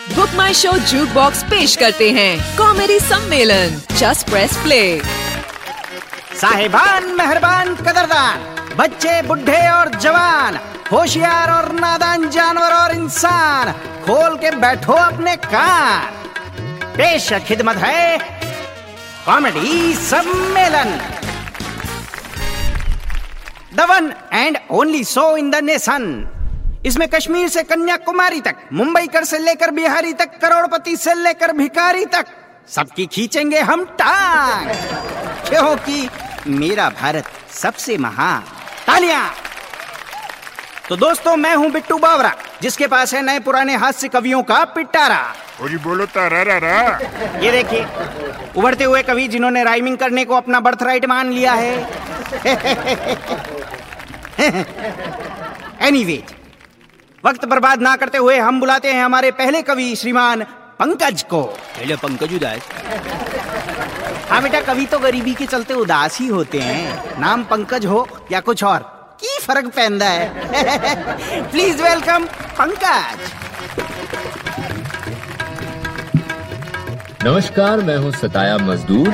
Book माई show juke box पेश करते हैं। कॉमेडी सम्मेलन। जस्ट प्रेस प्ले साहिबान, मेहरबान, कदरदान। बच्चे, बुढ़े और जवान, होशियार और नादान जानवर और इंसान, खोल के बैठो अपने कान। पेश खिदमत है कॉमेडी सम्मेलन। The one and only show in the nation इसमें कश्मीर से कन्याकुमारी तक मुंबई कर से लेकर बिहारी तक करोड़पति से लेकर भिखारी तक सबकी खींचेंगे हम टांग। क्योंकि मेरा भारत सबसे महान। तालियाँ! तो दोस्तों मैं हूँ बिट्टू बावरा जिसके पास है नए पुराने हास्य कवियों का पिटारा। और बोलो तारा रा रा ये देखिए उभरते हुए कवि जिन्होंने राइमिंग करने को अपना बर्थ राइट मान लिया है। एनीवेज वक्त बर्बाद ना करते हुए हम बुलाते हैं हमारे पहले कवि श्रीमान पंकज को। हेलो पंकज उदास हाँ बेटा कवि तो गरीबी के चलते उदास ही होते हैं। नाम पंकज हो या कुछ और की फ़र्क पहनता है? Please welcome Pankaj. नमस्कार मैं हूँ सताया मजदूर।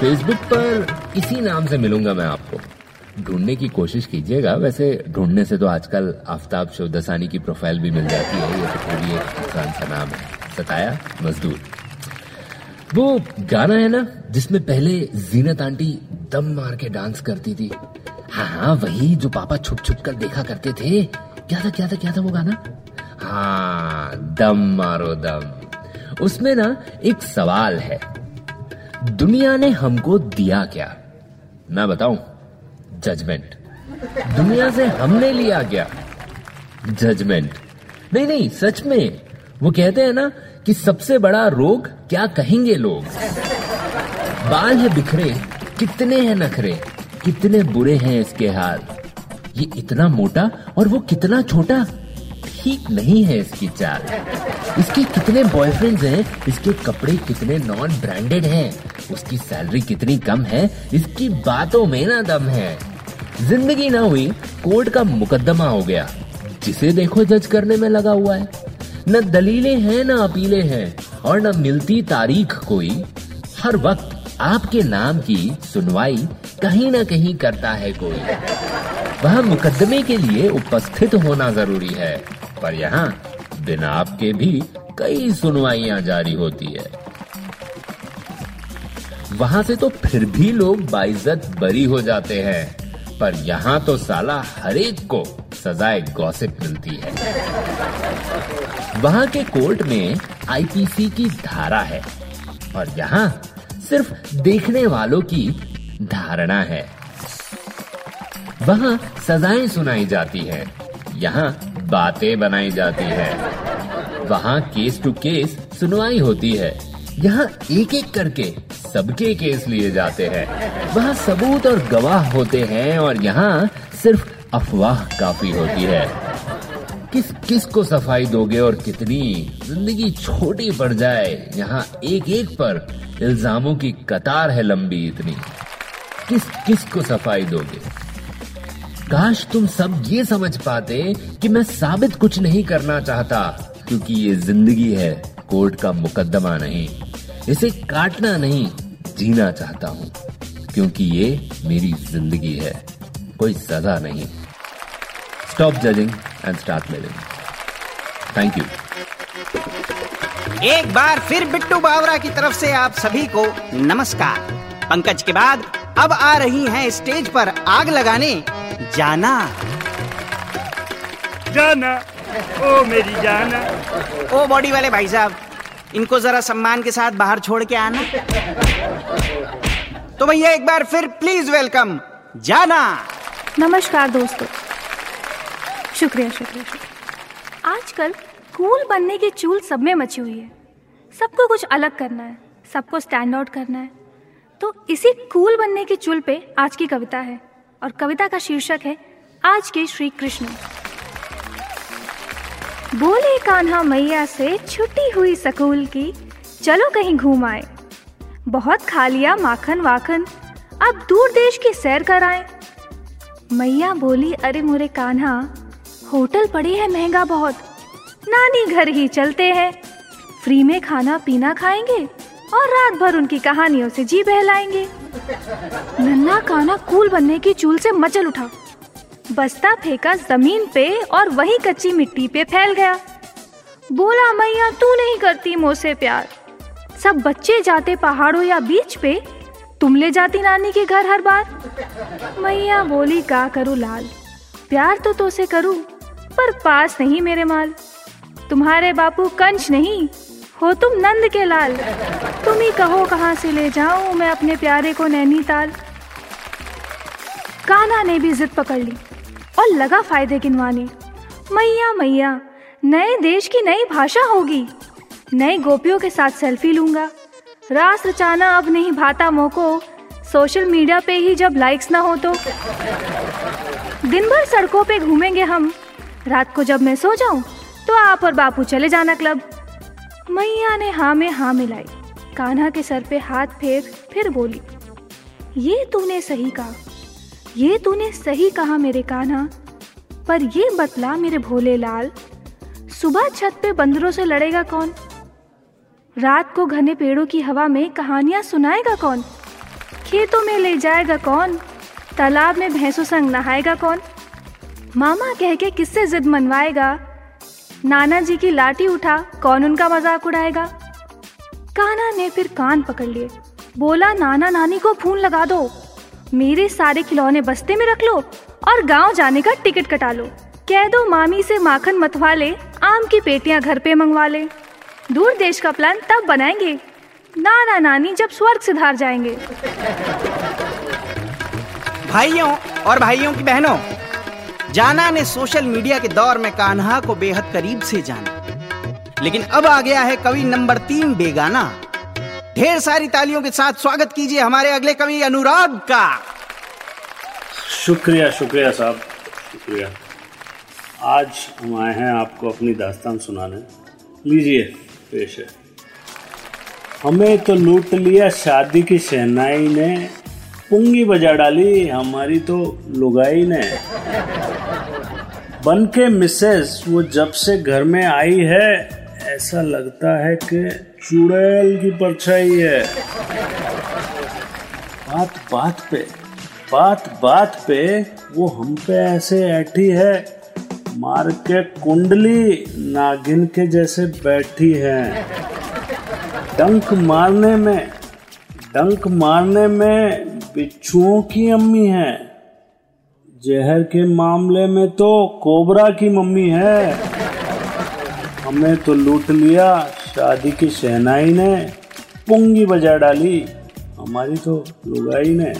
फेसबुक पर इसी नाम से मिलूँगा मैं आपको। ढूँढने की कोशिश कीजिएगा। वैसे ढूँढने से तो आजकल आफ्ताब शिवदसानी की प्रोफ़ाइल भी मिल जाती है। ये तो पूरी एक इंसान सा नाम है। सताया मजदूर। वो गाना है ना, जिसमें पहले जीनत आंटी दम मार के डांस करती थी। हाँ हाँ वही जो पापा छुप छुप कर देखा करते थे। क्या था क्या था क्या था वो गाना? हाँ दम मारो दम। उसमें ना एक सवाल है। दुनिया ने हमको दिया क्या? मैं बताऊँ? जजमेंट। दुनिया से हमने लिया गया जजमेंट। नहीं नहीं, सच में। वो कहते हैं ना कि सबसे बड़ा रोग क्या कहेंगे लोग? बाल है बिखरे, कितने हैं नखरे, कितने बुरे हैं इसके हाल। ये इतना मोटा और वो कितना छोटा? ठीक नहीं है इसकी चाल। इसके कितने बॉयफ्रेंड्स हैं, इसके कपड़े कितने नॉन ब्रांडेड हैं, उसकी सैलरी कितनी कम है, इसकी बातों में ना दम है। ज़िंदगी ना हुई, कोर्ट का मुकदमा हो गया। जिसे देखो जज करने में लगा हुआ है। न दलीलें हैं, न अपीलें हैं, और न मिलती तारीख कोई। हर वक्त आपके नाम की सुनवाई कहीं ना कहीं करता है कोई। वह मुकदमे के लिए उपस्थित होना ज़रूरी है, पर यहाँ बिना आपके भी कई सुनवाइयाँ जारी होती है। वहाँ से तो फिर भी लोग बाइज्जत बरी हो जाते हैं। पर यहाँ तो साला हरेक को सजाए गॉसिप मिलती है। वहाँ के कोर्ट में आईपीसी की धारा है और यहाँ सिर्फ़ देखने वालों की धारणा है। वहाँ सजाएँ सुनाई जाती हैं, यहाँ बातें बनाई जाती हैं। वहाँ केस टू केस सुनवाई होती है। यहाँ एक एक करके सबके केस लिए जाते हैं। वहाँ सबूत और गवाह होते हैं और यहाँ सिर्फ़ अफवाह काफ़ी होती है। किस किस को सफ़ाई दोगे और कितनी? ज़िंदगी छोटी पड़ जाए। यहाँ एक एक पर इल्जामों की कतार है लंबी इतनी। किस किस को सफ़ाई दोगे? काश तुम सब ये समझ पाते कि मैं साबित कुछ नहीं करना चाहता, क्योंकि ये ज़िंदगी है, कोर्ट का मुकदमा नहीं। इसे काटना नहीं जीना चाहता हूँ क्योंकि ये मेरी ज़िंदगी है कोई सजा नहीं। Stop judging and start living thank you एक बार फिर बिट्टू बावरा की तरफ़ से आप सभी को नमस्कार। पंकज के बाद अब आ रही हैं स्टेज पर आग लगाने जाना। जाना। ओ मेरी जाना। ओ बॉडी वाले भाई साहब। इनको जरा सम्मान के साथ बाहर छोड़ के आना। तो भैया, एक बार फिर प्लीज़ वेलकम जाना। नमस्कार दोस्तों। शुक्रिया शुक्रिया शुक्रिया। आजकल कूल बनने की चूल सब में मची हुई है। सबको कुछ अलग करना है, सबको स्टैंड आउट करना है। तो इसी कूल बनने की चूल पे आज की कविता है, और कविता का शीर्षक है, आज के श्री कृष्ण। बोले कान्हा मैया से छुट्टी हुई सकूल की। चलो कहीं घूम आए। बहुत खा लिया माखन वाखन अब दूर देश की सैर कराएँ मैया बोली, अरे मोरे कान्हा, होटल पड़ी है महँगा बहुत। नानी घर ही चलते हैं। फ्री में खाना पीना खाएँगे और रात भर उनकी कहानियों से जी बहलाएँगे। नन्ना काना कूल बनने की चूल से मचल उठा। बस्ता फेंका ज़मीन पे और वही कच्ची मिट्टी पे फैल गया। बोला, मैया, तू नहीं करती मुझसे प्यार। सब बच्चे जाते पहाड़ों या बीच पे, तुम ले जाती नानी के घर हर बार। मैया बोली, का करूँ लाल? प्यार तो तो से करूँ, पर पास नहीं मेरे माल। तुम्हारे बापू कंच नहीं, हो तुम नंद के लाल। तुम ही कहो कहाँ से ले जाऊँ मैं अपने प्यारे को नैनीताल? कान्हा ने भी जिद पकड़ ली। और लगा फ़ायदे गिनवाने मैया मैया, नए देश की नई भाषा होगी। नए गोपियों के साथ सेल्फी लूँगा। रास रचाना अब नहीं भाता मोको। सोशल मीडिया पे ही जब लाइक्स ना हो तो। दिन भर सड़कों पे घूमेंगे हम। रात को जब मैं सो जाऊँ तो आप और बापू चले जाना क्लब। मैया ने हाँ में हाँ मिलाई। कान्हा के सर पे हाथ फेर, फिर बोली, ये तूने सही कहा। ये तूने सही कहा मेरे कान्हा, पर ये बतला मेरे भोले लाल, सुबह छत पे बंदरों से लड़ेगा कौन? रात को घने पेड़ों की हवा में कहानियाँ सुनाएगा कौन? खेतों में ले जाएगा कौन? तालाब में भैंसों संग नहाएगा कौन? मामा कह के किससे जिद मनवाएगा? नाना जी की लाठी उठा, कौन उनका मज़ाक उड़ाएगा? कान्हा ने फिर कान पकड़ लिए। बोला, नाना, नानी को फ़ोन लगा दो। मेरे सारे खिलौने बस्ते में रख लो और गाँव जाने का टिकट कटा लो। कह दो मामी से माखन मतवा ले आम की पेटियाँ घर पे मंगवा ले। दूर देश का प्लान तब बनाएँगे, नाना नानी जब स्वर्ग से धार जाएँगे। भाइयों और भाइयों की बहनों, जाना ने सोशल मीडिया के दौर में कान्हा को बेहद करीब से जाना। लेकिन अब आ गया है कवि नंबर तीन बेगाना। ढेर सारी तालियों के साथ स्वागत कीजिए हमारे अगले कवि अनुराग का। शुक्रिया शुक्रिया साहब, शुक्रिया। आज हम आए हैं आपको अपनी दास्तान सुनाने। लीजिए, पेश है। हमें तो लूट लिया शादी की शहनाई ने, पुंगी बजा डाली, हमारी तो लुगाई ने। बन के मिसेस, वो जब से घर में आई है ऐसा लगता है कि चुड़ैल की परछाई है। बात बात पे, बात बात पे वो हम पे ऐसे ऐठी है, मार के कुंडली नागिन के जैसे बैठी है। डंक मारने में, डंक मारने में बिच्छुओं की अम्मी है। जहर के मामले में तो कोबरा की मम्मी है। हमें तो लूट लिया, शादी की शहनाई ने, पुंगी बजा डाली, हमारी तो लुगाई ने।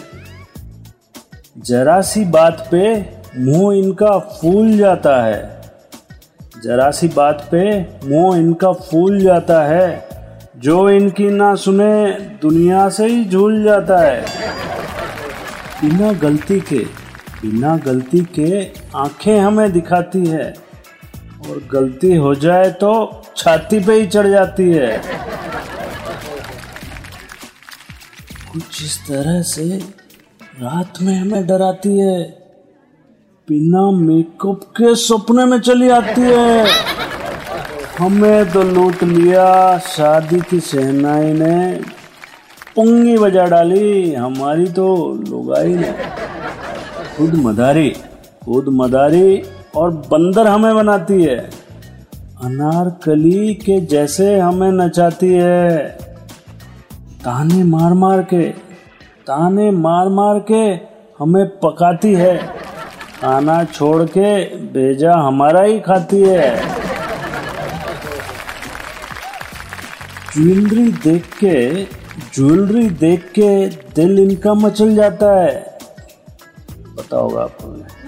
जरा सी बात पे मुँह इनका फूल जाता है। जरा सी बात पे मुँह इनका फूल जाता है। जो इनकी ना सुने, दुनिया से ही झूल जाता है। बिना गलती के, बिना गलती के आँखें हमें दिखाती है। और गलती हो जाए तो छाती पे ही चढ़ जाती है। कुछ इस तरह से रात में हमें डराती है। बिना मेकअप के सपने में चली आती है। हमें तो लूट लिया, शादी की शहनाई ने। पुंगी बजा डाली, हमारी तो लुगाई ने। खुद मदारी खुद मदारी और बंदर हमें बनाती है। अनारकली के जैसे हमें नचाती है। ताने मार मार के, ताने मार मार के हमें पकाती है। खाना छोड़ के भेजा हमारा ही खाती है। ज्वेलरी देख के, ज्वेलरी देख के दिल इनका मचल जाता है। पता होगा आपको।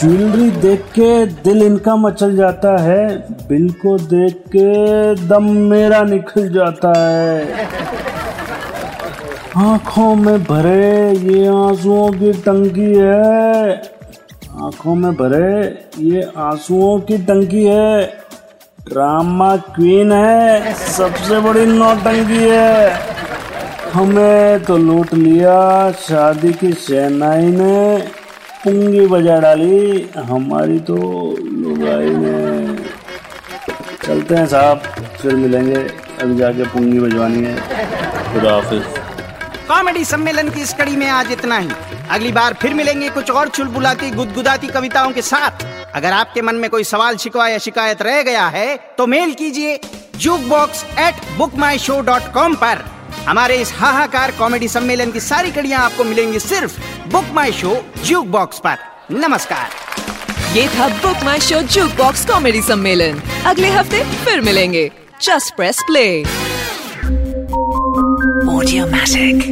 ज्वेलरी देख के दिल इनका मचल जाता है, बिल को देख के दम मेरा निकल जाता है। आँखों में भरे ये आंसुओं की टंकी है, आँखों में भरे ये आंसुओं की टंकी है। ड्रामा क्वीन है, सबसे बड़ी नौटंकी है। हमें तो लूट लिया शादी की शहनाई ने पुंगी बजा डाली। हमारी तो लुगाई ने चलते हैं साहब फिर मिलेंगे। अभी जाके पुंगी बजवानी है। खुदा हाफिज। कॉमेडी सम्मेलन की इस कड़ी में आज इतना ही। अगली बार फिर मिलेंगे कुछ और चुलबुलाती गुदगुदाती कविताओं के साथ। अगर आपके मन में कोई सवाल शिकवा या शिकायत रह गया है तो मेल कीजिए jukebox at BookMyShow dot com पर। हमारे इस हाहाकार कॉमेडी सम्मेलन की सारी कड़ियाँ आपको मिलेंगी सिर्फ़ बुक माई शो जूक बॉक्स पर। नमस्कार। ये था बुक माई शो जूक बॉक्स कॉमेडी सम्मेलन। अगले हफ़्ते फिर मिलेंगे। Just press play Audiomatic.